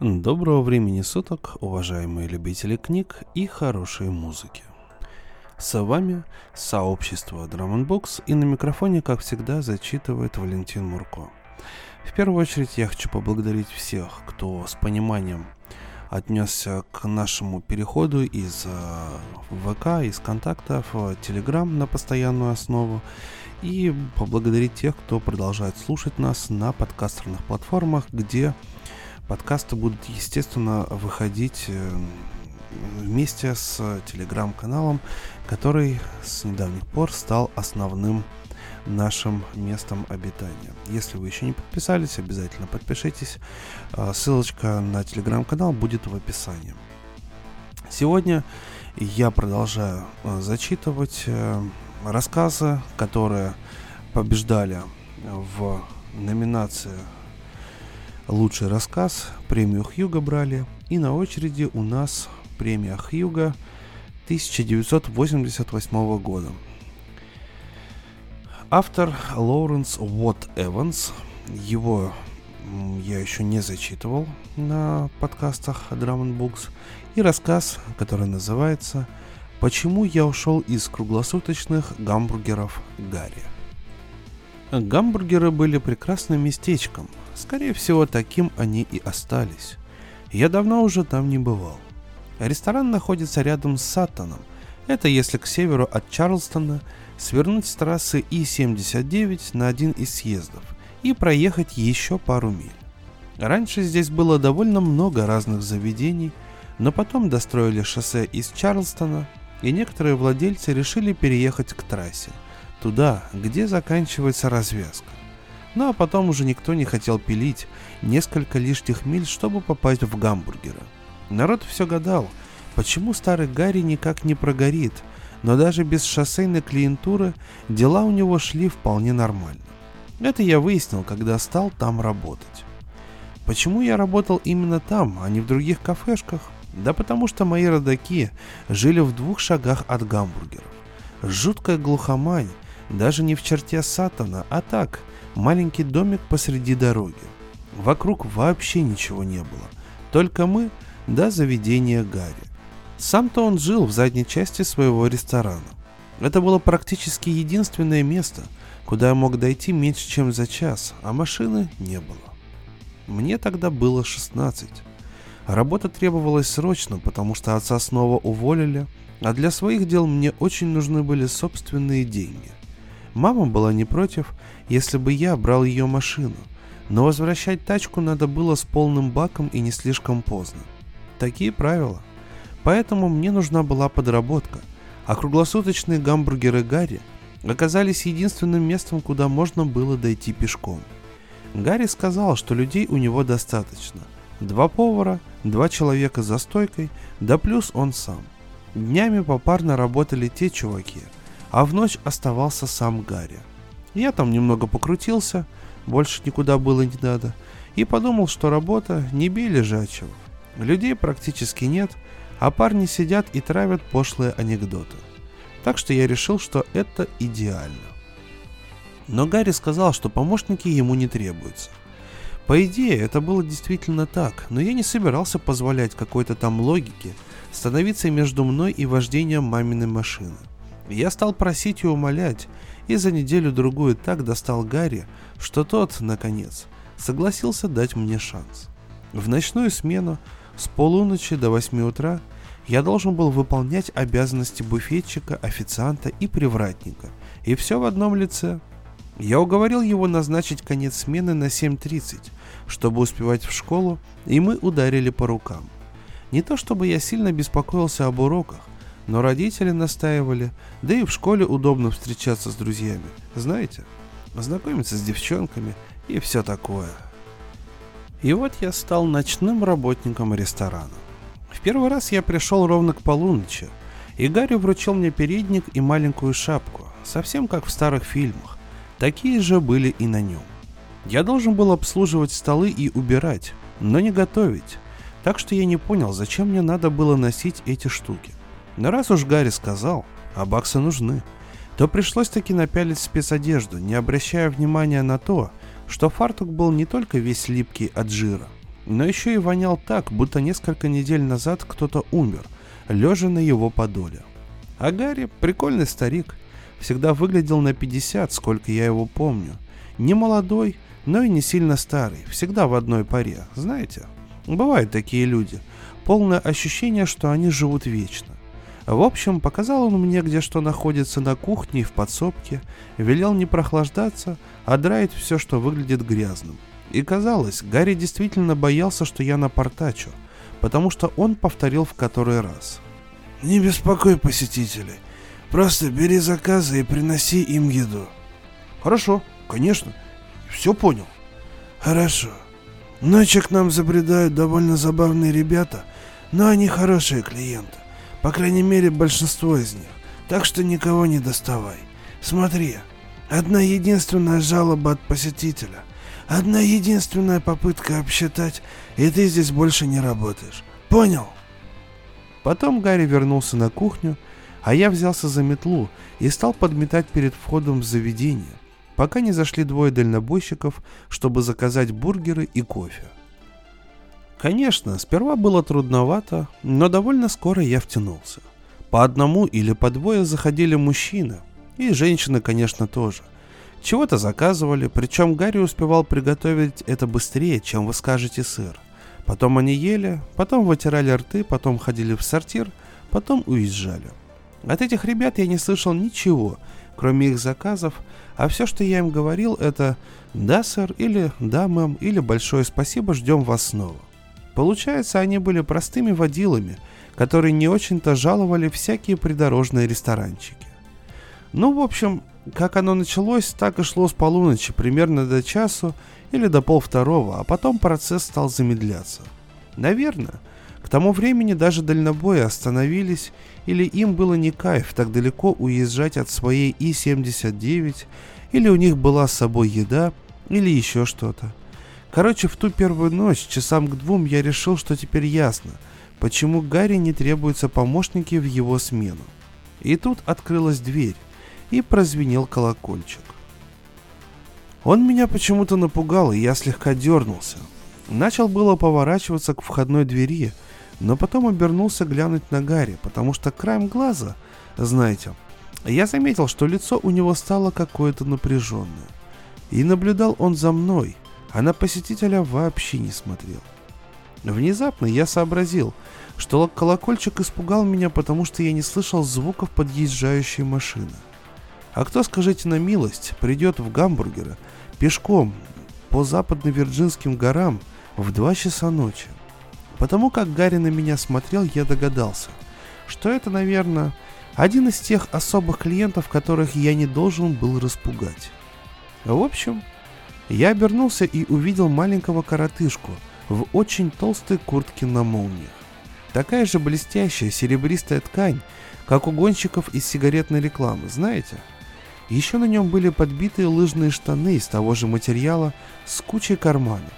Доброго времени суток, уважаемые любители книг и хорошей музыки. С вами сообщество Drum и на микрофоне, как всегда, зачитывает Валентин Мурко. В первую очередь я хочу поблагодарить всех, кто с пониманием отнесся к нашему переходу из э, ВК, из контактов в Телеграм на постоянную основу и поблагодарить тех, кто продолжает слушать нас на подкастерных платформах, где Подкасты будут, естественно, выходить э, вместе с телеграм-каналом, который с недавних пор стал основным нашим местом обитания. Если вы еще не подписались, обязательно подпишитесь. А, ссылочка на телеграм-канал будет в описании. Сегодня я продолжаю э, зачитывать э, рассказы, которые побеждали в номинации лучший рассказ, премию Хьюга брали. И на очереди у нас премия Хьюга 1988 года. Автор Лоуренс Уотт Эванс. Его я еще не зачитывал на подкастах Drum Books. И рассказ, который называется «Почему я ушел из круглосуточных гамбургеров Гарри». Гамбургеры были прекрасным местечком – Скорее всего, таким они и остались. Я давно уже там не бывал. Ресторан находится рядом с Саттоном. Это если к северу от Чарлстона свернуть с трассы И-79 на один из съездов и проехать еще пару миль. Раньше здесь было довольно много разных заведений, но потом достроили шоссе из Чарлстона, и некоторые владельцы решили переехать к трассе, туда, где заканчивается развязка. Ну а потом уже никто не хотел пилить несколько лишних миль, чтобы попасть в гамбургера. Народ все гадал, почему старый Гарри никак не прогорит, но даже без шоссейной клиентуры дела у него шли вполне нормально. Это я выяснил, когда стал там работать. Почему я работал именно там, а не в других кафешках? Да потому что мои родаки жили в двух шагах от гамбургеров. Жуткая глухомань, даже не в черте Сатана, а так – маленький домик посреди дороги. Вокруг вообще ничего не было, только мы да заведение Гарри. Сам-то он жил в задней части своего ресторана. Это было практически единственное место, куда я мог дойти меньше, чем за час, а машины не было. Мне тогда было 16. Работа требовалась срочно, потому что отца снова уволили, а для своих дел мне очень нужны были собственные деньги – Мама была не против, если бы я брал ее машину, но возвращать тачку надо было с полным баком и не слишком поздно. Такие правила. Поэтому мне нужна была подработка, а круглосуточные гамбургеры Гарри оказались единственным местом, куда можно было дойти пешком. Гарри сказал, что людей у него достаточно. Два повара, два человека за стойкой, да плюс он сам. Днями попарно работали те чуваки – а в ночь оставался сам Гарри. Я там немного покрутился, больше никуда было не надо, и подумал, что работа не бей лежачего. Людей практически нет, а парни сидят и травят пошлые анекдоты. Так что я решил, что это идеально. Но Гарри сказал, что помощники ему не требуются. По идее, это было действительно так, но я не собирался позволять какой-то там логике становиться между мной и вождением маминой машины. Я стал просить и умолять, и за неделю-другую так достал Гарри, что тот, наконец, согласился дать мне шанс. В ночную смену с полуночи до 8 утра я должен был выполнять обязанности буфетчика, официанта и привратника. И все в одном лице. Я уговорил его назначить конец смены на 7.30, чтобы успевать в школу, и мы ударили по рукам. Не то чтобы я сильно беспокоился об уроках, но родители настаивали, да и в школе удобно встречаться с друзьями. Знаете, знакомиться с девчонками и все такое. И вот я стал ночным работником ресторана. В первый раз я пришел ровно к полуночи, и Гарри вручил мне передник и маленькую шапку, совсем как в старых фильмах. Такие же были и на нем. Я должен был обслуживать столы и убирать, но не готовить. Так что я не понял, зачем мне надо было носить эти штуки – но раз уж Гарри сказал, а баксы нужны, то пришлось таки напялить спецодежду, не обращая внимания на то, что фартук был не только весь липкий от жира, но еще и вонял так, будто несколько недель назад кто-то умер, лежа на его подоле. А Гарри, прикольный старик, всегда выглядел на 50, сколько я его помню. Не молодой, но и не сильно старый, всегда в одной паре, знаете? Бывают такие люди. Полное ощущение, что они живут вечно. В общем, показал он мне, где что находится на кухне и в подсобке, велел не прохлаждаться, а драить все, что выглядит грязным. И казалось, Гарри действительно боялся, что я напортачу, потому что он повторил в который раз. «Не беспокой посетителей, просто бери заказы и приноси им еду». «Хорошо, конечно, все понял». «Хорошо. Ночью к нам забредают довольно забавные ребята, но они хорошие клиенты. По крайней мере, большинство из них. Так что никого не доставай. Смотри, одна единственная жалоба от посетителя. Одна единственная попытка обсчитать, и ты здесь больше не работаешь. Понял? Потом Гарри вернулся на кухню, а я взялся за метлу и стал подметать перед входом в заведение, пока не зашли двое дальнобойщиков, чтобы заказать бургеры и кофе. Конечно, сперва было трудновато, но довольно скоро я втянулся. По одному или по двое заходили мужчины, и женщины, конечно, тоже. Чего-то заказывали, причем Гарри успевал приготовить это быстрее, чем вы скажете сыр. Потом они ели, потом вытирали рты, потом ходили в сортир, потом уезжали. От этих ребят я не слышал ничего, кроме их заказов, а все, что я им говорил, это «да, сэр» или «да, мэм» или «большое спасибо, ждем вас снова». Получается, они были простыми водилами, которые не очень-то жаловали всякие придорожные ресторанчики. Ну, в общем, как оно началось, так и шло с полуночи, примерно до часу или до полвторого, а потом процесс стал замедляться. Наверное, к тому времени даже дальнобои остановились, или им было не кайф так далеко уезжать от своей И-79, или у них была с собой еда, или еще что-то. Короче, в ту первую ночь, часам к двум, я решил, что теперь ясно, почему Гарри не требуются помощники в его смену. И тут открылась дверь, и прозвенел колокольчик. Он меня почему-то напугал, и я слегка дернулся. Начал было поворачиваться к входной двери, но потом обернулся глянуть на Гарри, потому что краем глаза, знаете, я заметил, что лицо у него стало какое-то напряженное. И наблюдал он за мной – а на посетителя вообще не смотрел. Внезапно я сообразил, что колокольчик испугал меня, потому что я не слышал звуков подъезжающей машины. А кто, скажите на милость, придет в гамбургера пешком по западно-вирджинским горам в 2 часа ночи? Потому как Гарри на меня смотрел, я догадался, что это, наверное, один из тех особых клиентов, которых я не должен был распугать. В общем, я обернулся и увидел маленького коротышку в очень толстой куртке на молниях. Такая же блестящая серебристая ткань, как у гонщиков из сигаретной рекламы, знаете? Еще на нем были подбитые лыжные штаны из того же материала с кучей карманов.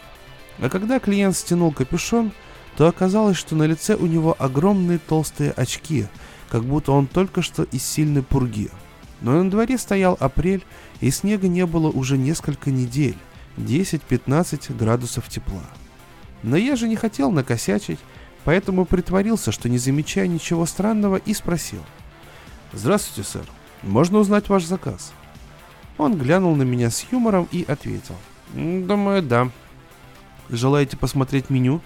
А когда клиент стянул капюшон, то оказалось, что на лице у него огромные толстые очки, как будто он только что из сильной пурги. Но на дворе стоял апрель, и снега не было уже несколько недель, 10-15 градусов тепла. Но я же не хотел накосячить, поэтому притворился, что не замечая ничего странного, и спросил. «Здравствуйте, сэр. Можно узнать ваш заказ?» Он глянул на меня с юмором и ответил. «Думаю, да». «Желаете посмотреть меню?»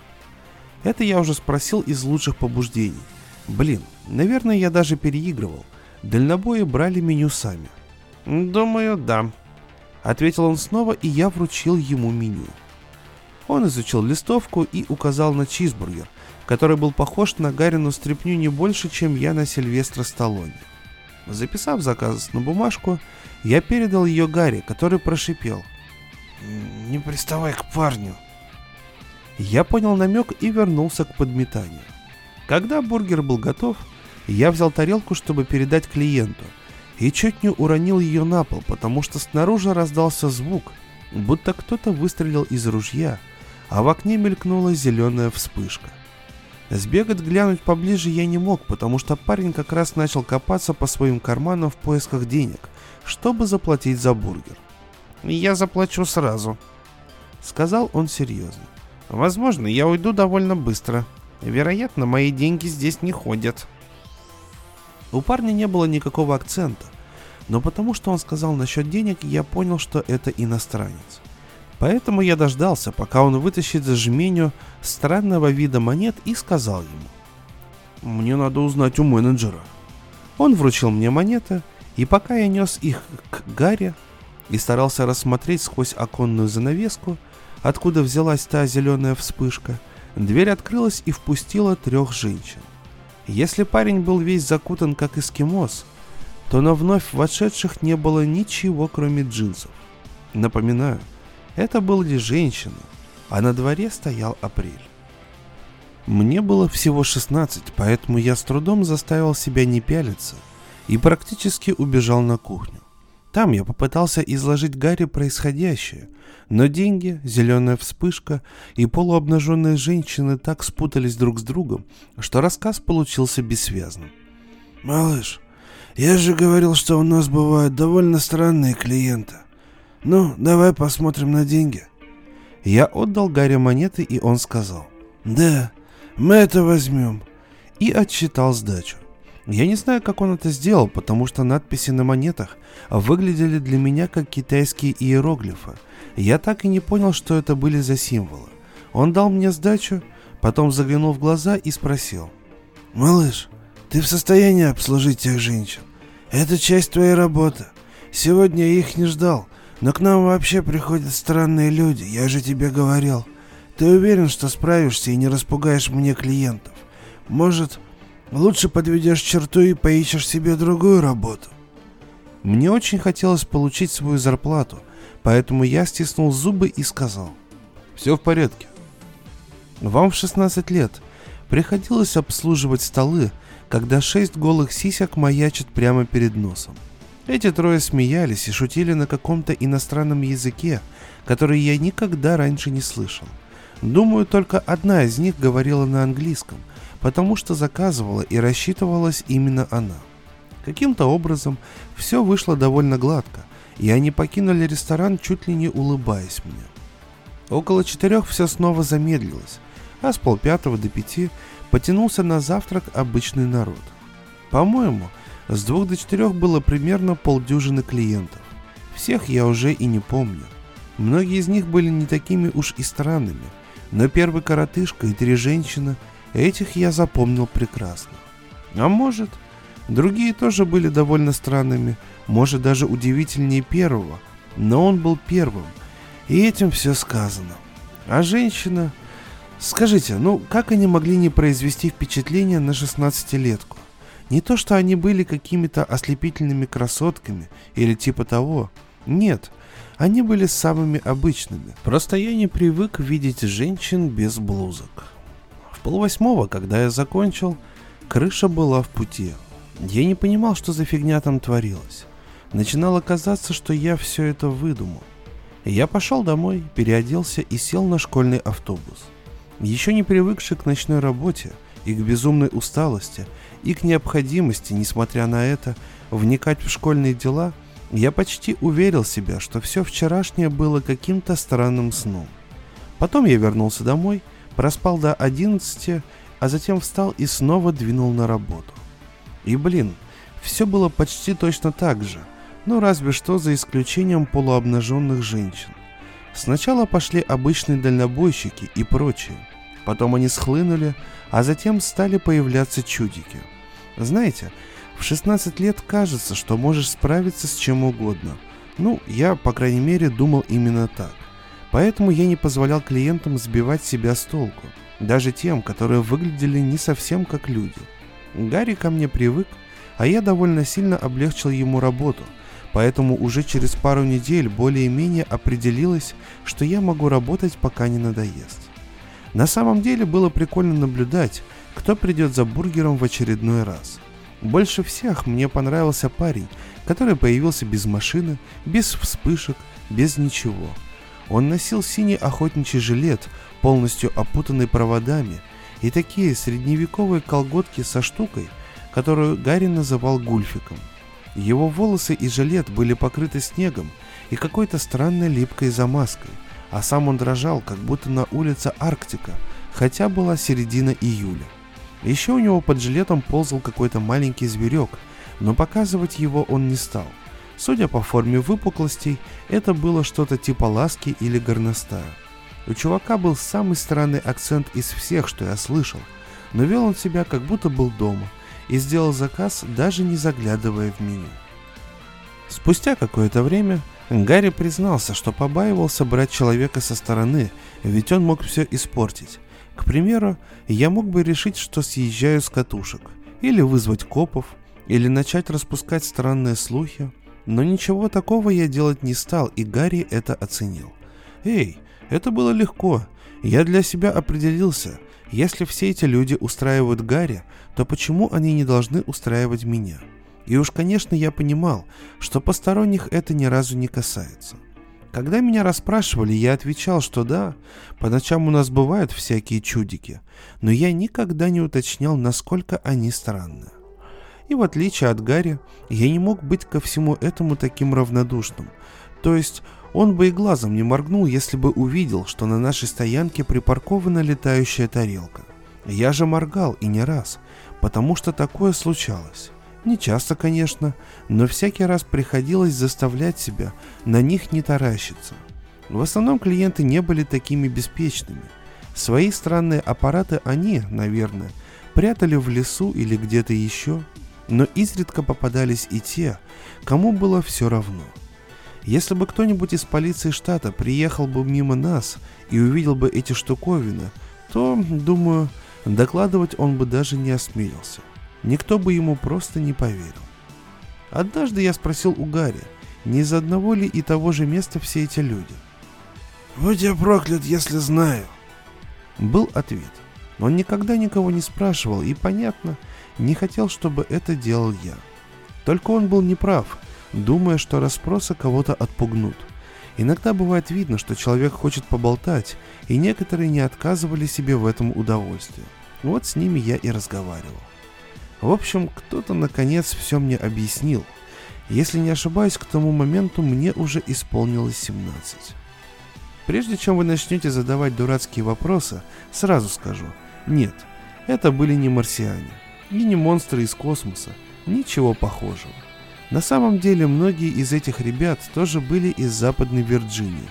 Это я уже спросил из лучших побуждений. Блин, наверное, я даже переигрывал. Дальнобои брали меню сами. «Думаю, да», — ответил он снова, и я вручил ему меню. Он изучил листовку и указал на чизбургер, который был похож на Гарину стряпню не больше, чем я на Сильвестра Сталлоне. Записав заказ на бумажку, я передал ее Гарри, который прошипел. «Не приставай к парню». Я понял намек и вернулся к подметанию. Когда бургер был готов, я взял тарелку, чтобы передать клиенту — и чуть не уронил ее на пол, потому что снаружи раздался звук, будто кто-то выстрелил из ружья, а в окне мелькнула зеленая вспышка. Сбегать глянуть поближе я не мог, потому что парень как раз начал копаться по своим карманам в поисках денег, чтобы заплатить за бургер. «Я заплачу сразу», — сказал он серьезно. Возможно, я уйду довольно быстро. Вероятно, мои деньги здесь не ходят. У парня не было никакого акцента, но потому что он сказал насчет денег, я понял, что это иностранец. Поэтому я дождался, пока он вытащит жменю странного вида монет и сказал ему. «Мне надо узнать у менеджера». Он вручил мне монеты, и пока я нес их к Гарри и старался рассмотреть сквозь оконную занавеску, откуда взялась та зеленая вспышка, дверь открылась и впустила трех женщин. Если парень был весь закутан как эскимос, то на вновь вошедших не было ничего, кроме джинсов. Напоминаю, это были женщины, а на дворе стоял апрель. Мне было всего 16, поэтому я с трудом заставил себя не пялиться и практически убежал на кухню. Там я попытался изложить Гарри происходящее, но деньги, зеленая вспышка и полуобнаженные женщины так спутались друг с другом, что рассказ получился бессвязным. «Малыш, я же говорил, что у нас бывают довольно странные клиенты. Ну, давай посмотрим на деньги». Я отдал Гарри монеты, и он сказал. «Да, мы это возьмем». И отсчитал сдачу. Я не знаю, как он это сделал, потому что надписи на монетах выглядели для меня как китайские иероглифы. Я так и не понял, что это были за символы. Он дал мне сдачу, потом заглянул в глаза и спросил. «Малыш, ты в состоянии обслужить тех женщин? Это часть твоей работы. Сегодня я их не ждал, но к нам вообще приходят странные люди, я же тебе говорил. Ты уверен, что справишься и не распугаешь мне клиентов? Может, Лучше подведешь черту и поищешь себе другую работу. Мне очень хотелось получить свою зарплату, поэтому я стиснул зубы и сказал. Все в порядке. Вам в 16 лет приходилось обслуживать столы, когда шесть голых сисек маячат прямо перед носом. Эти трое смеялись и шутили на каком-то иностранном языке, который я никогда раньше не слышал. Думаю, только одна из них говорила на английском, потому что заказывала и рассчитывалась именно она. Каким-то образом все вышло довольно гладко, и они покинули ресторан, чуть ли не улыбаясь мне. Около четырех все снова замедлилось, а с полпятого до пяти потянулся на завтрак обычный народ. По-моему, с двух до четырех было примерно полдюжины клиентов. Всех я уже и не помню. Многие из них были не такими уж и странными, но первый коротышка и три женщины – Этих я запомнил прекрасно. А может, другие тоже были довольно странными, может даже удивительнее первого, но он был первым, и этим все сказано. А женщина... Скажите, ну как они могли не произвести впечатление на 16-летку? Не то, что они были какими-то ослепительными красотками или типа того. Нет, они были самыми обычными. Просто я не привык видеть женщин без блузок. Полвосьмого, когда я закончил, крыша была в пути. Я не понимал, что за фигня там творилась. Начинало казаться, что я все это выдумал. Я пошел домой, переоделся и сел на школьный автобус. Еще не привыкший к ночной работе и к безумной усталости, и к необходимости, несмотря на это, вникать в школьные дела, я почти уверил себя, что все вчерашнее было каким-то странным сном. Потом я вернулся домой проспал до 11, а затем встал и снова двинул на работу. И блин, все было почти точно так же, ну разве что за исключением полуобнаженных женщин. Сначала пошли обычные дальнобойщики и прочие, потом они схлынули, а затем стали появляться чудики. Знаете, в 16 лет кажется, что можешь справиться с чем угодно. Ну, я, по крайней мере, думал именно так. Поэтому я не позволял клиентам сбивать себя с толку, даже тем, которые выглядели не совсем как люди. Гарри ко мне привык, а я довольно сильно облегчил ему работу, поэтому уже через пару недель более-менее определилось, что я могу работать, пока не надоест. На самом деле было прикольно наблюдать, кто придет за бургером в очередной раз. Больше всех мне понравился парень, который появился без машины, без вспышек, без ничего – он носил синий охотничий жилет, полностью опутанный проводами, и такие средневековые колготки со штукой, которую Гарри называл гульфиком. Его волосы и жилет были покрыты снегом и какой-то странной липкой замазкой, а сам он дрожал, как будто на улице Арктика, хотя была середина июля. Еще у него под жилетом ползал какой-то маленький зверек, но показывать его он не стал. Судя по форме выпуклостей, это было что-то типа ласки или горностая. У чувака был самый странный акцент из всех, что я слышал, но вел он себя, как будто был дома, и сделал заказ, даже не заглядывая в меню. Спустя какое-то время Гарри признался, что побаивался брать человека со стороны, ведь он мог все испортить. К примеру, я мог бы решить, что съезжаю с катушек, или вызвать копов, или начать распускать странные слухи, но ничего такого я делать не стал, и Гарри это оценил. Эй, это было легко. Я для себя определился. Если все эти люди устраивают Гарри, то почему они не должны устраивать меня? И уж, конечно, я понимал, что посторонних это ни разу не касается. Когда меня расспрашивали, я отвечал, что да, по ночам у нас бывают всякие чудики, но я никогда не уточнял, насколько они странны. И в отличие от Гарри, я не мог быть ко всему этому таким равнодушным. То есть он бы и глазом не моргнул, если бы увидел, что на нашей стоянке припаркована летающая тарелка. Я же моргал и не раз, потому что такое случалось. Не часто, конечно, но всякий раз приходилось заставлять себя на них не таращиться. В основном клиенты не были такими беспечными. Свои странные аппараты они, наверное, прятали в лесу или где-то еще, но изредка попадались и те, кому было все равно. Если бы кто-нибудь из полиции штата приехал бы мимо нас и увидел бы эти штуковины, то, думаю, докладывать он бы даже не осмелился. Никто бы ему просто не поверил. Однажды я спросил у Гарри, не из одного ли и того же места все эти люди. «Будь я проклят, если знаю!» Был ответ. Он никогда никого не спрашивал и, понятно, не хотел, чтобы это делал я. Только он был неправ, думая, что расспросы кого-то отпугнут. Иногда бывает видно, что человек хочет поболтать, и некоторые не отказывали себе в этом удовольствии. Вот с ними я и разговаривал. В общем, кто-то наконец все мне объяснил. Если не ошибаюсь, к тому моменту мне уже исполнилось 17. Прежде чем вы начнете задавать дурацкие вопросы, сразу скажу, нет, это были не марсиане и не монстры из космоса, ничего похожего. На самом деле многие из этих ребят тоже были из Западной Вирджинии.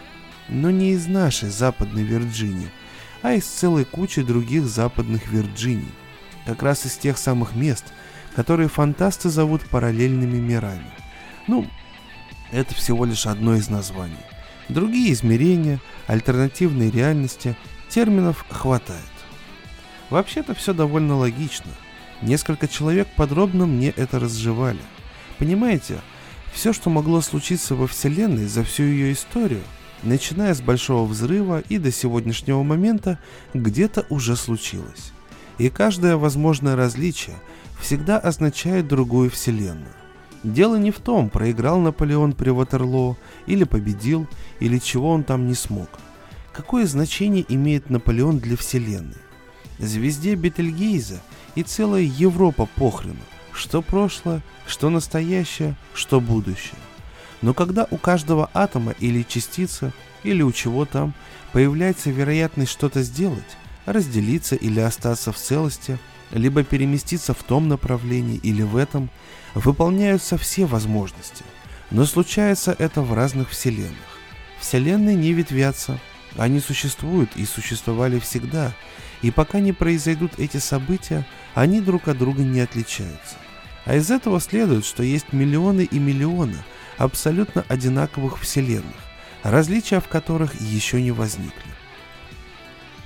Но не из нашей Западной Вирджинии, а из целой кучи других Западных Вирджиний. Как раз из тех самых мест, которые фантасты зовут параллельными мирами. Ну, это всего лишь одно из названий. Другие измерения, альтернативные реальности, терминов хватает. Вообще-то все довольно логично – Несколько человек подробно мне это разжевали. Понимаете, все, что могло случиться во Вселенной за всю ее историю, начиная с Большого Взрыва и до сегодняшнего момента, где-то уже случилось. И каждое возможное различие всегда означает другую Вселенную. Дело не в том, проиграл Наполеон при Ватерлоо, или победил, или чего он там не смог. Какое значение имеет Наполеон для Вселенной? Звезде Бетельгейза – и целая Европа похрену, что прошлое, что настоящее, что будущее. Но когда у каждого атома или частицы, или у чего там, появляется вероятность что-то сделать, разделиться или остаться в целости, либо переместиться в том направлении или в этом, выполняются все возможности. Но случается это в разных вселенных. Вселенные не ветвятся, они существуют и существовали всегда, и пока не произойдут эти события, они друг от друга не отличаются. А из этого следует, что есть миллионы и миллионы абсолютно одинаковых вселенных, различия в которых еще не возникли.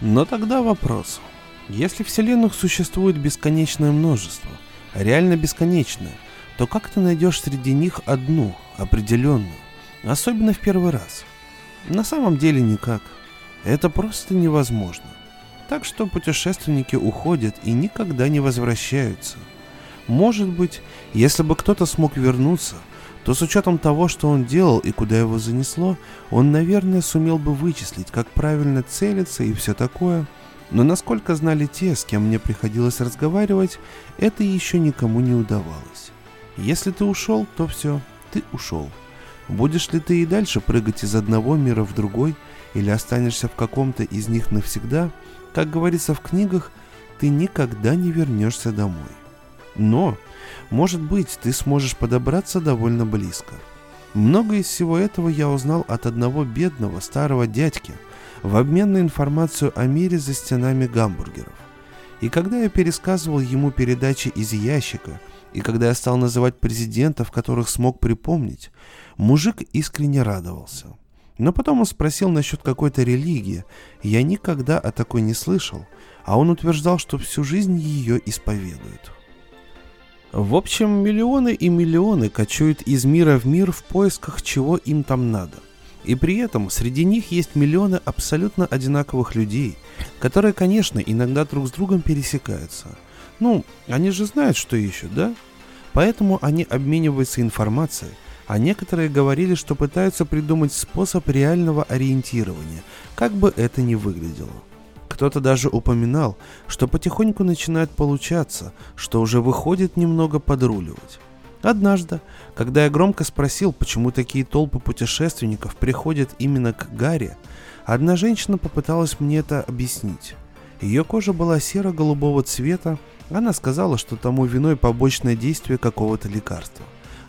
Но тогда вопрос. Если вселенных существует бесконечное множество, реально бесконечное, то как ты найдешь среди них одну, определенную, особенно в первый раз? На самом деле никак. Это просто невозможно. Так что путешественники уходят и никогда не возвращаются. Может быть, если бы кто-то смог вернуться, то с учетом того, что он делал и куда его занесло, он, наверное, сумел бы вычислить, как правильно целиться и все такое. Но насколько знали те, с кем мне приходилось разговаривать, это еще никому не удавалось. Если ты ушел, то все, ты ушел. Будешь ли ты и дальше прыгать из одного мира в другой, или останешься в каком-то из них навсегда, как говорится в книгах, ты никогда не вернешься домой. Но, может быть, ты сможешь подобраться довольно близко. Много из всего этого я узнал от одного бедного старого дядьки в обмен на информацию о мире за стенами гамбургеров. И когда я пересказывал ему передачи из ящика, и когда я стал называть президентов, которых смог припомнить, мужик искренне радовался. Но потом он спросил насчет какой-то религии. Я никогда о такой не слышал, а он утверждал, что всю жизнь ее исповедует. В общем, миллионы и миллионы кочуют из мира в мир в поисках, чего им там надо. И при этом среди них есть миллионы абсолютно одинаковых людей, которые, конечно, иногда друг с другом пересекаются. Ну, они же знают, что ищут, да? Поэтому они обмениваются информацией, а некоторые говорили, что пытаются придумать способ реального ориентирования, как бы это ни выглядело. Кто-то даже упоминал, что потихоньку начинает получаться, что уже выходит немного подруливать. Однажды, когда я громко спросил, почему такие толпы путешественников приходят именно к Гарри, одна женщина попыталась мне это объяснить. Ее кожа была серо-голубого цвета, она сказала, что тому виной побочное действие какого-то лекарства.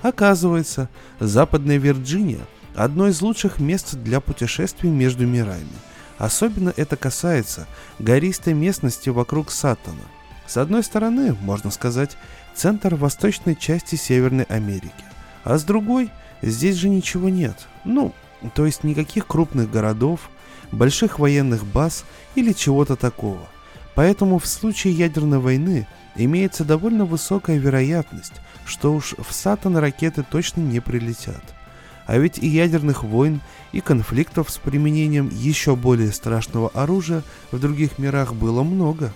Оказывается, Западная Вирджиния – одно из лучших мест для путешествий между мирами – Особенно это касается гористой местности вокруг Саттона. С одной стороны, можно сказать, центр восточной части Северной Америки, а с другой, здесь же ничего нет. Ну, то есть никаких крупных городов, больших военных баз или чего-то такого. Поэтому в случае ядерной войны имеется довольно высокая вероятность, что уж в Сатан ракеты точно не прилетят. А ведь и ядерных войн, и конфликтов с применением еще более страшного оружия в других мирах было много.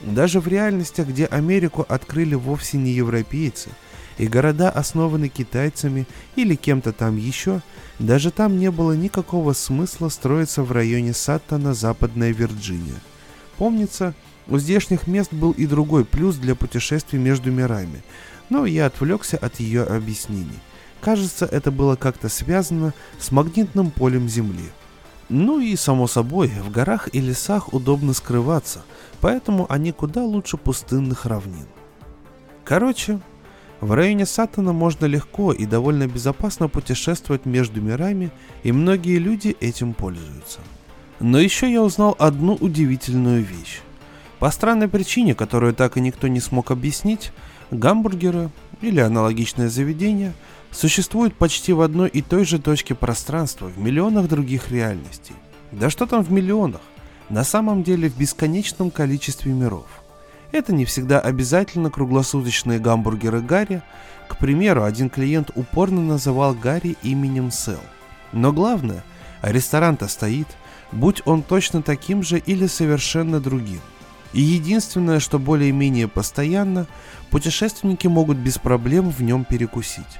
Даже в реальностях, где Америку открыли вовсе не европейцы, и города основаны китайцами или кем-то там еще, даже там не было никакого смысла строиться в районе Саттона, Западная Вирджиния. Помнится, у здешних мест был и другой плюс для путешествий между мирами, но я отвлекся от ее объяснений. Кажется, это было как-то связано с магнитным полем Земли. Ну и, само собой, в горах и лесах удобно скрываться, поэтому они куда лучше пустынных равнин. Короче, в районе Сатана можно легко и довольно безопасно путешествовать между мирами, и многие люди этим пользуются. Но еще я узнал одну удивительную вещь. По странной причине, которую так и никто не смог объяснить, гамбургеры или аналогичное заведение – существует почти в одной и той же точке пространства в миллионах других реальностей. Да что там в миллионах? На самом деле в бесконечном количестве миров. Это не всегда обязательно круглосуточные гамбургеры Гарри. К примеру, один клиент упорно называл Гарри именем Сел. Но главное, ресторан-то стоит, будь он точно таким же или совершенно другим. И единственное, что более-менее постоянно, путешественники могут без проблем в нем перекусить.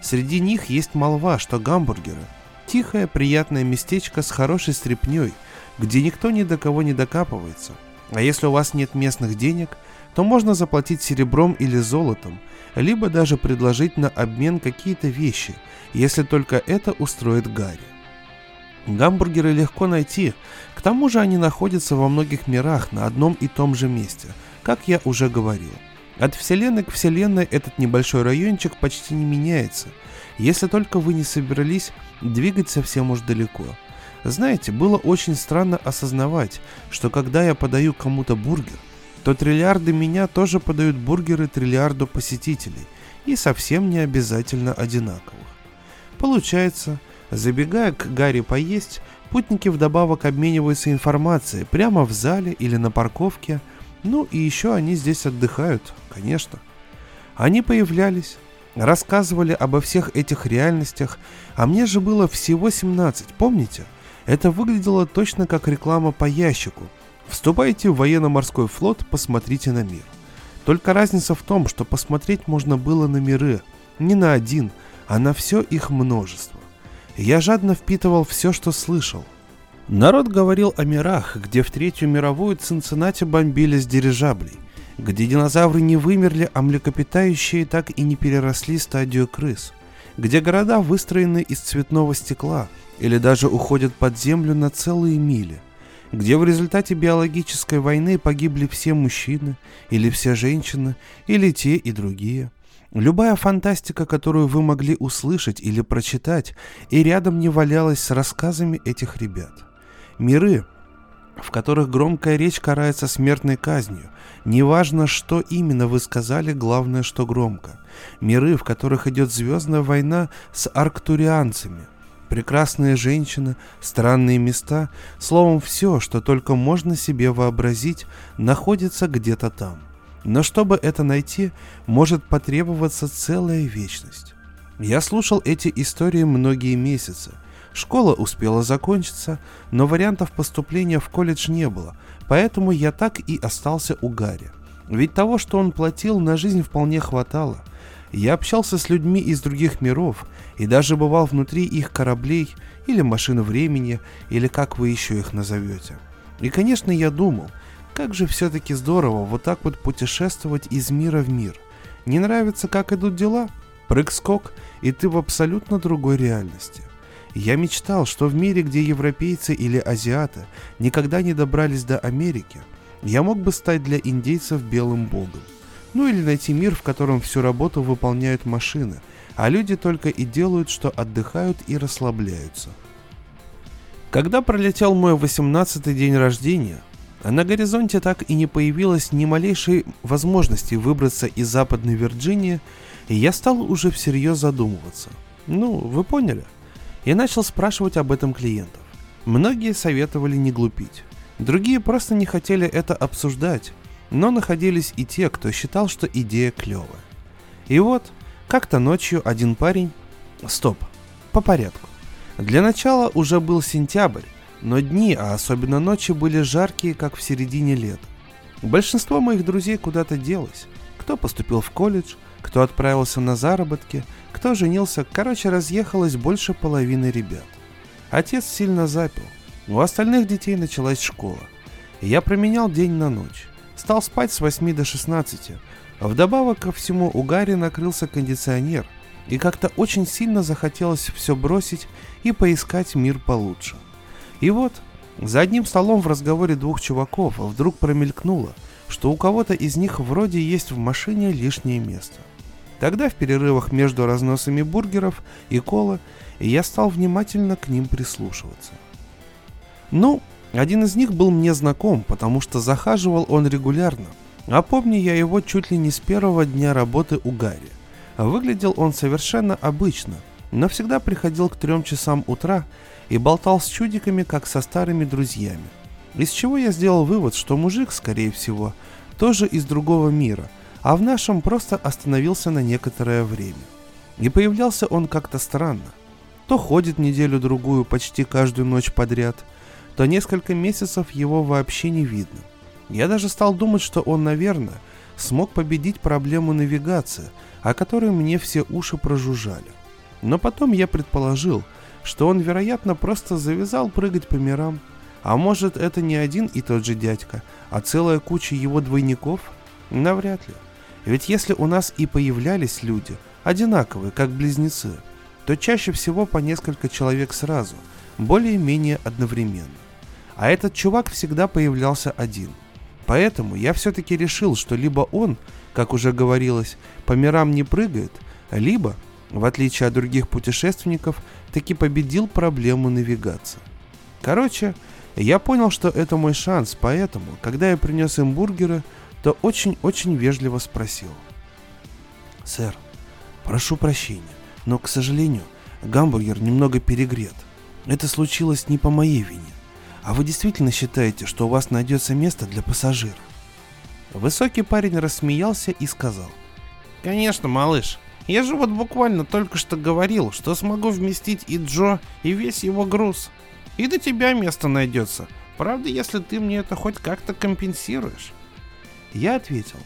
Среди них есть молва, что гамбургеры – тихое, приятное местечко с хорошей стряпней, где никто ни до кого не докапывается. А если у вас нет местных денег, то можно заплатить серебром или золотом, либо даже предложить на обмен какие-то вещи, если только это устроит Гарри. Гамбургеры легко найти, к тому же они находятся во многих мирах на одном и том же месте, как я уже говорил – от вселенной к вселенной этот небольшой райончик почти не меняется, если только вы не собрались двигать совсем уж далеко. Знаете, было очень странно осознавать, что когда я подаю кому-то бургер, то триллиарды меня тоже подают бургеры триллиарду посетителей, и совсем не обязательно одинаковых. Получается, забегая к Гарри поесть, путники вдобавок обмениваются информацией прямо в зале или на парковке – ну и еще они здесь отдыхают, конечно. Они появлялись, рассказывали обо всех этих реальностях, а мне же было всего 17, помните? Это выглядело точно как реклама по ящику. Вступайте в военно-морской флот, посмотрите на мир. Только разница в том, что посмотреть можно было на миры, не на один, а на все их множество. Я жадно впитывал все, что слышал, Народ говорил о мирах, где в Третью мировую Цинциннати бомбили с дирижаблей, где динозавры не вымерли, а млекопитающие так и не переросли стадию крыс, где города выстроены из цветного стекла или даже уходят под землю на целые мили, где в результате биологической войны погибли все мужчины или все женщины или те и другие. Любая фантастика, которую вы могли услышать или прочитать, и рядом не валялась с рассказами этих ребят. Миры, в которых громкая речь карается смертной казнью. Неважно, что именно вы сказали, главное, что громко. Миры, в которых идет звездная война с арктурианцами. Прекрасные женщины, странные места, словом, все, что только можно себе вообразить, находится где-то там. Но чтобы это найти, может потребоваться целая вечность. Я слушал эти истории многие месяцы, Школа успела закончиться, но вариантов поступления в колледж не было, поэтому я так и остался у Гарри. Ведь того, что он платил, на жизнь вполне хватало. Я общался с людьми из других миров и даже бывал внутри их кораблей или машин времени, или как вы еще их назовете. И, конечно, я думал, как же все-таки здорово вот так вот путешествовать из мира в мир. Не нравится, как идут дела? Прыг-скок, и ты в абсолютно другой реальности. Я мечтал, что в мире, где европейцы или азиаты никогда не добрались до Америки, я мог бы стать для индейцев белым богом. Ну или найти мир, в котором всю работу выполняют машины, а люди только и делают, что отдыхают и расслабляются. Когда пролетел мой 18-й день рождения, на горизонте так и не появилось ни малейшей возможности выбраться из Западной Вирджинии, я стал уже всерьез задумываться. Ну, вы поняли? И начал спрашивать об этом клиентов. Многие советовали не глупить. Другие просто не хотели это обсуждать, но находились и те, кто считал, что идея клевая. И вот, как-то ночью один парень... Стоп, по порядку. Для начала уже был сентябрь, но дни, а особенно ночи, были жаркие, как в середине лета. Большинство моих друзей куда-то делось. Кто поступил в колледж, кто отправился на заработки, кто женился, короче, разъехалось больше половины ребят. Отец сильно запил. У остальных детей началась школа. Я променял день на ночь. Стал спать с 8 до 16. Вдобавок ко всему у Гарри накрылся кондиционер, и как-то очень сильно захотелось все бросить и поискать мир получше. И вот, за одним столом в разговоре двух чуваков вдруг промелькнуло, что у кого-то из них вроде есть в машине лишнее место. Тогда в перерывах между разносами бургеров и кола я стал внимательно к ним прислушиваться. Ну, один из них был мне знаком, потому что захаживал он регулярно, а помню я его чуть ли не с первого дня работы у Гарри. Выглядел он совершенно обычно, но всегда приходил к трем часам утра и болтал с чудиками, как со старыми друзьями. Из чего я сделал вывод, что мужик, скорее всего, тоже из другого мира – а в нашем просто остановился на некоторое время. И появлялся он как-то странно. То ходит неделю-другую почти каждую ночь подряд, то несколько месяцев его вообще не видно. Я даже стал думать, что он, наверное, смог победить проблему навигации, о которой мне все уши прожужжали. Но потом я предположил, что он, вероятно, просто завязал прыгать по мирам. А может, это не один и тот же дядька, а целая куча его двойников? Навряд ли. Ведь если у нас и появлялись люди, одинаковые, как близнецы, то чаще всего по несколько человек сразу, более-менее одновременно. А этот чувак всегда появлялся один. Поэтому я все-таки решил, что либо он, как уже говорилось, по мирам не прыгает, либо, в отличие от других путешественников, таки победил проблему навигации. Короче, я понял, что это мой шанс, поэтому, когда я принес им бургеры, то очень-очень вежливо спросил. «Сэр, прошу прощения, но, к сожалению, гамбургер немного перегрет. Это случилось не по моей вине. А вы действительно считаете, что у вас найдется место для пассажира?» Высокий парень рассмеялся и сказал. «Конечно, малыш. Я же вот буквально только что говорил, что смогу вместить и Джо, и весь его груз. И до тебя место найдется. Правда, если ты мне это хоть как-то компенсируешь. Я ответил.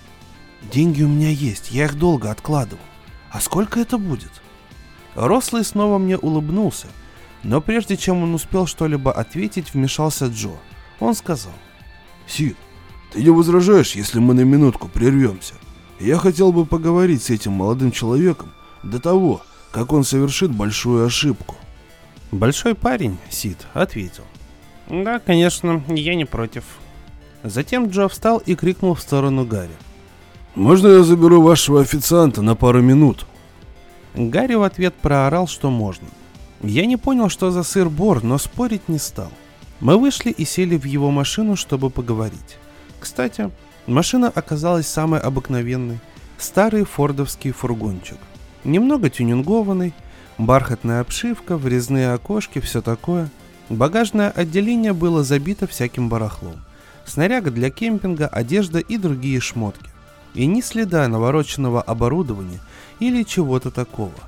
Деньги у меня есть, я их долго откладывал. А сколько это будет? Рослый снова мне улыбнулся, но прежде чем он успел что-либо ответить, вмешался Джо. Он сказал. Сид, ты не возражаешь, если мы на минутку прервемся? Я хотел бы поговорить с этим молодым человеком до того, как он совершит большую ошибку. Большой парень, Сид, ответил. Да, конечно, я не против. Затем Джо встал и крикнул в сторону Гарри. «Можно я заберу вашего официанта на пару минут?» Гарри в ответ проорал, что можно. Я не понял, что за сыр-бор, но спорить не стал. Мы вышли и сели в его машину, чтобы поговорить. Кстати, машина оказалась самой обыкновенной. Старый фордовский фургончик. Немного тюнингованный, бархатная обшивка, врезные окошки, все такое. Багажное отделение было забито всяким барахлом. Снаряга для кемпинга, одежда и другие шмотки. И ни следа навороченного оборудования или чего-то такого –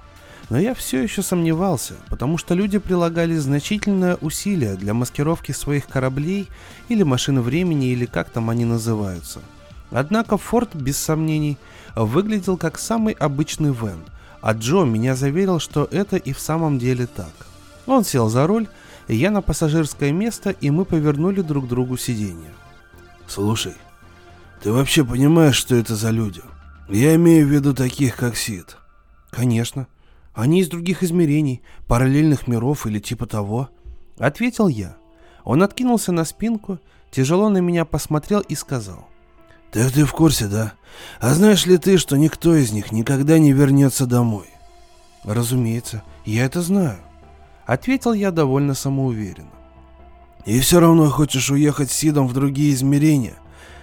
но я все еще сомневался, потому что люди прилагали значительное усилие для маскировки своих кораблей или машин времени, или как там они называются. Однако Форд, без сомнений, выглядел как самый обычный Вен, а Джо меня заверил, что это и в самом деле так. Он сел за руль, я на пассажирское место, и мы повернули друг другу сиденье. «Слушай, ты вообще понимаешь, что это за люди? Я имею в виду таких, как Сид». «Конечно», они из других измерений, параллельных миров или типа того. Ответил я. Он откинулся на спинку, тяжело на меня посмотрел и сказал. Так ты в курсе, да? А знаешь ли ты, что никто из них никогда не вернется домой? Разумеется, я это знаю. Ответил я довольно самоуверенно. И все равно хочешь уехать с Сидом в другие измерения,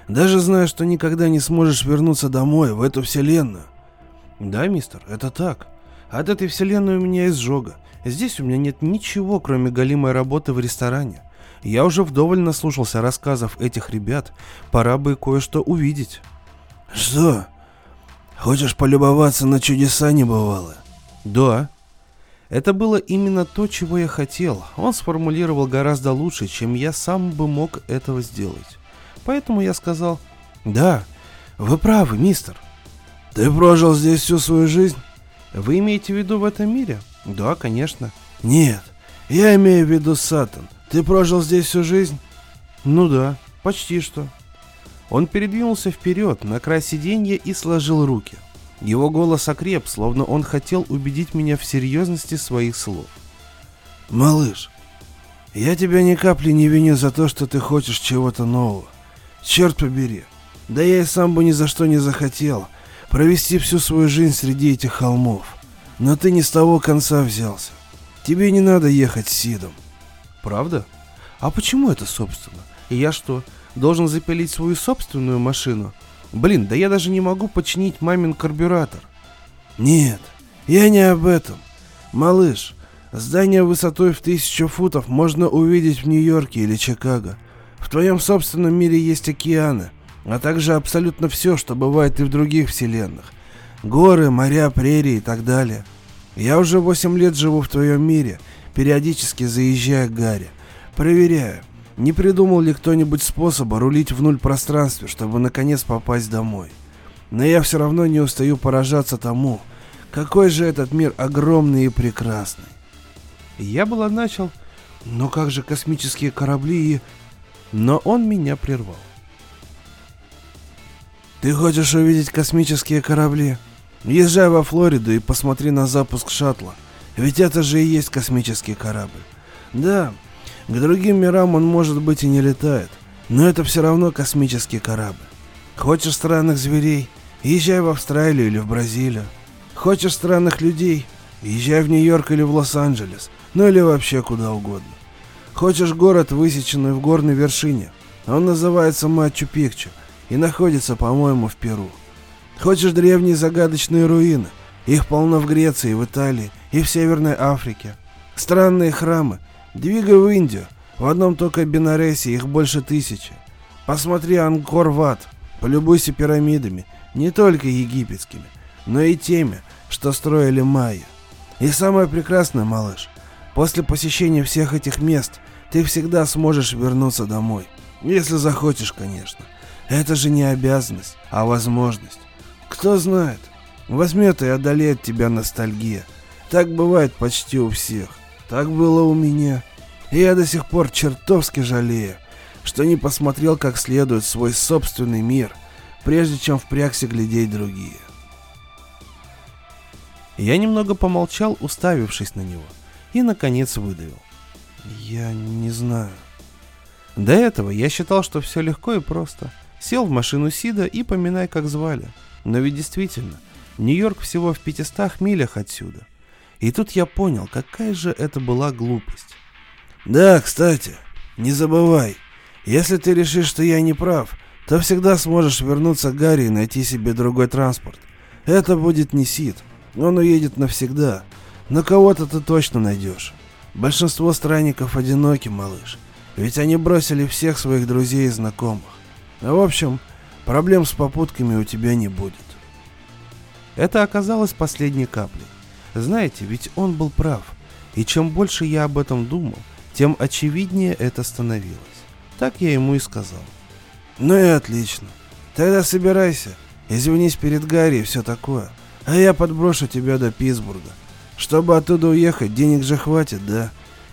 даже зная, что никогда не сможешь вернуться домой, в эту вселенную. Да, мистер, это так. От этой вселенной у меня изжога. Здесь у меня нет ничего, кроме голимой работы в ресторане. Я уже вдоволь наслушался рассказов этих ребят. Пора бы кое-что увидеть. Что? Хочешь полюбоваться на чудеса небывалые? Да. Это было именно то, чего я хотел. Он сформулировал гораздо лучше, чем я сам бы мог этого сделать. Поэтому я сказал, да, вы правы, мистер. Ты прожил здесь всю свою жизнь? Вы имеете в виду в этом мире? Да, конечно. Нет, я имею в виду Сатан. Ты прожил здесь всю жизнь? Ну да, почти что. Он передвинулся вперед на край сиденья и сложил руки. Его голос окреп, словно он хотел убедить меня в серьезности своих слов. «Малыш, я тебя ни капли не виню за то, что ты хочешь чего-то нового. Черт побери, да я и сам бы ни за что не захотел, провести всю свою жизнь среди этих холмов. Но ты не с того конца взялся. Тебе не надо ехать с Сидом. Правда? А почему это, собственно? И я что, должен запилить свою собственную машину? Блин, да я даже не могу починить мамин карбюратор. Нет, я не об этом. Малыш, здание высотой в тысячу футов можно увидеть в Нью-Йорке или Чикаго. В твоем собственном мире есть океаны, а также абсолютно все, что бывает и в других вселенных. Горы, моря, прерии и так далее. Я уже 8 лет живу в твоем мире, периодически заезжая к Гарри. Проверяю, не придумал ли кто-нибудь способа рулить в нуль пространстве, чтобы наконец попасть домой. Но я все равно не устаю поражаться тому, какой же этот мир огромный и прекрасный. Я было начал, но как же космические корабли и... Но он меня прервал. Ты хочешь увидеть космические корабли? Езжай во Флориду и посмотри на запуск шаттла. Ведь это же и есть космический корабль. Да, к другим мирам он может быть и не летает, но это все равно космический корабль. Хочешь странных зверей? Езжай в Австралию или в Бразилию. Хочешь странных людей? Езжай в Нью-Йорк или в Лос-Анджелес, ну или вообще куда угодно. Хочешь город, высеченный в горной вершине? Он называется Мачу-Пикчу – и находится, по-моему, в Перу. Хочешь древние загадочные руины? Их полно в Греции, в Италии и в Северной Африке. Странные храмы. Двигай в Индию. В одном только Бенаресе их больше тысячи. Посмотри Ангкор-Ват. Полюбуйся пирамидами, не только египетскими, но и теми, что строили майя. И самое прекрасное, малыш, после посещения всех этих мест ты всегда сможешь вернуться домой. Если захочешь, конечно. Это же не обязанность, а возможность. Кто знает, возьмет и одолеет тебя ностальгия. Так бывает почти у всех. Так было у меня. И я до сих пор чертовски жалею, что не посмотрел как следует свой собственный мир, прежде чем впрягся глядеть другие. Я немного помолчал, уставившись на него, и, наконец, выдавил. «Я не знаю». До этого я считал, что все легко и просто. Сел в машину Сида и поминай, как звали. Но ведь действительно, Нью-Йорк всего в 500 милях отсюда. И тут я понял, какая же это была глупость. «Да, кстати, не забывай, если ты решишь, что я не прав, то всегда сможешь вернуться к Гарри и найти себе другой транспорт. Это будет не Сид, он уедет навсегда, но кого-то ты точно найдешь. Большинство странников одиноки, малыш, ведь они бросили всех своих друзей и знакомых. А в общем, проблем с попутками у тебя не будет. Это оказалось последней каплей. Знаете, ведь он был прав. И чем больше я об этом думал, тем очевиднее это становилось. Так я ему и сказал. Ну и отлично. Тогда собирайся. Извинись перед Гарри и все такое. А я подброшу тебя до Питтсбурга. Чтобы оттуда уехать, денег же хватит, да?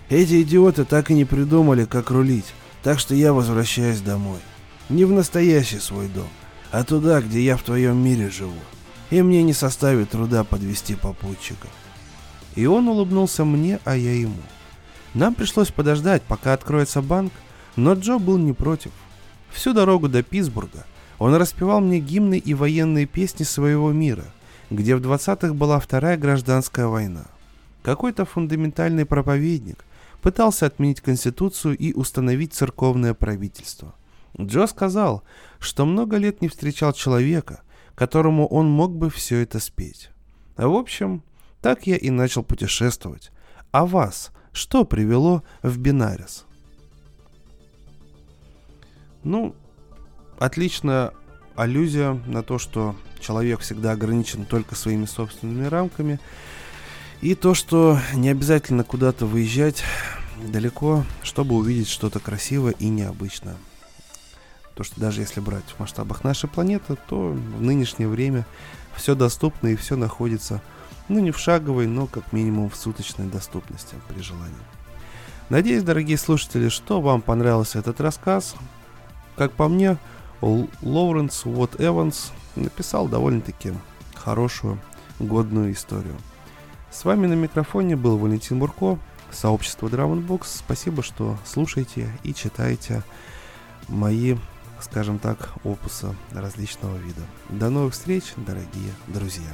Эти идиоты так и не придумали, как рулить. Так что я возвращаюсь домой. Не в настоящий свой дом, а туда, где я в твоем мире живу. И мне не составит труда подвести попутчика. И он улыбнулся мне, а я ему. Нам пришлось подождать, пока откроется банк, но Джо был не против. Всю дорогу до Питтсбурга он распевал мне гимны и военные песни своего мира, где в 20-х была Вторая гражданская война. Какой-то фундаментальный проповедник пытался отменить Конституцию и установить церковное правительство. Джо сказал, что много лет не встречал человека, которому он мог бы все это спеть. А в общем, так я и начал путешествовать. А вас что привело в Бинарис? Ну, отличная аллюзия на то, что человек всегда ограничен только своими собственными рамками. И то, что не обязательно куда-то выезжать далеко, чтобы увидеть что-то красивое и необычное. То, что даже если брать в масштабах нашей планеты, то в нынешнее время все доступно и все находится, ну не в шаговой, но как минимум в суточной доступности при желании. Надеюсь, дорогие слушатели, что вам понравился этот рассказ. Как по мне, Лоуренс Уотт Эванс написал довольно-таки хорошую, годную историю. С вами на микрофоне был Валентин Бурко, сообщество Drum Box. Спасибо, что слушаете и читаете мои, скажем так, опусы различного вида. До новых встреч, дорогие друзья!